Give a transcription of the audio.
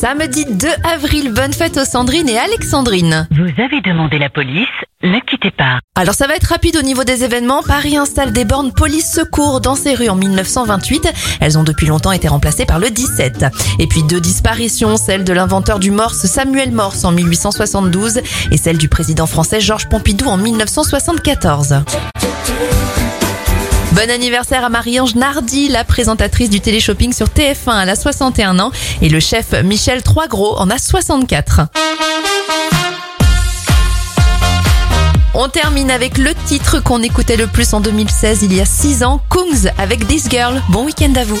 Samedi 2 avril, bonne fête aux Sandrine et Alexandrine. Vous avez demandé la police, ne quittez pas. Alors ça va être rapide au niveau des événements. Paris installe des bornes police secours dans ses rues en 1928. Elles ont depuis longtemps été remplacées par le 17. Et puis deux disparitions, celle de l'inventeur du morse Samuel Morse en 1872 et celle du président français Georges Pompidou en 1974. Bon anniversaire à Marie-Ange Nardi, la présentatrice du téléshopping sur TF1. Elle a 61 ans et le chef Michel Troisgros en a 64. On termine avec le titre qu'on écoutait le plus en 2016, il y a 6 ans, Kungs avec This Girl. Bon week-end à vous.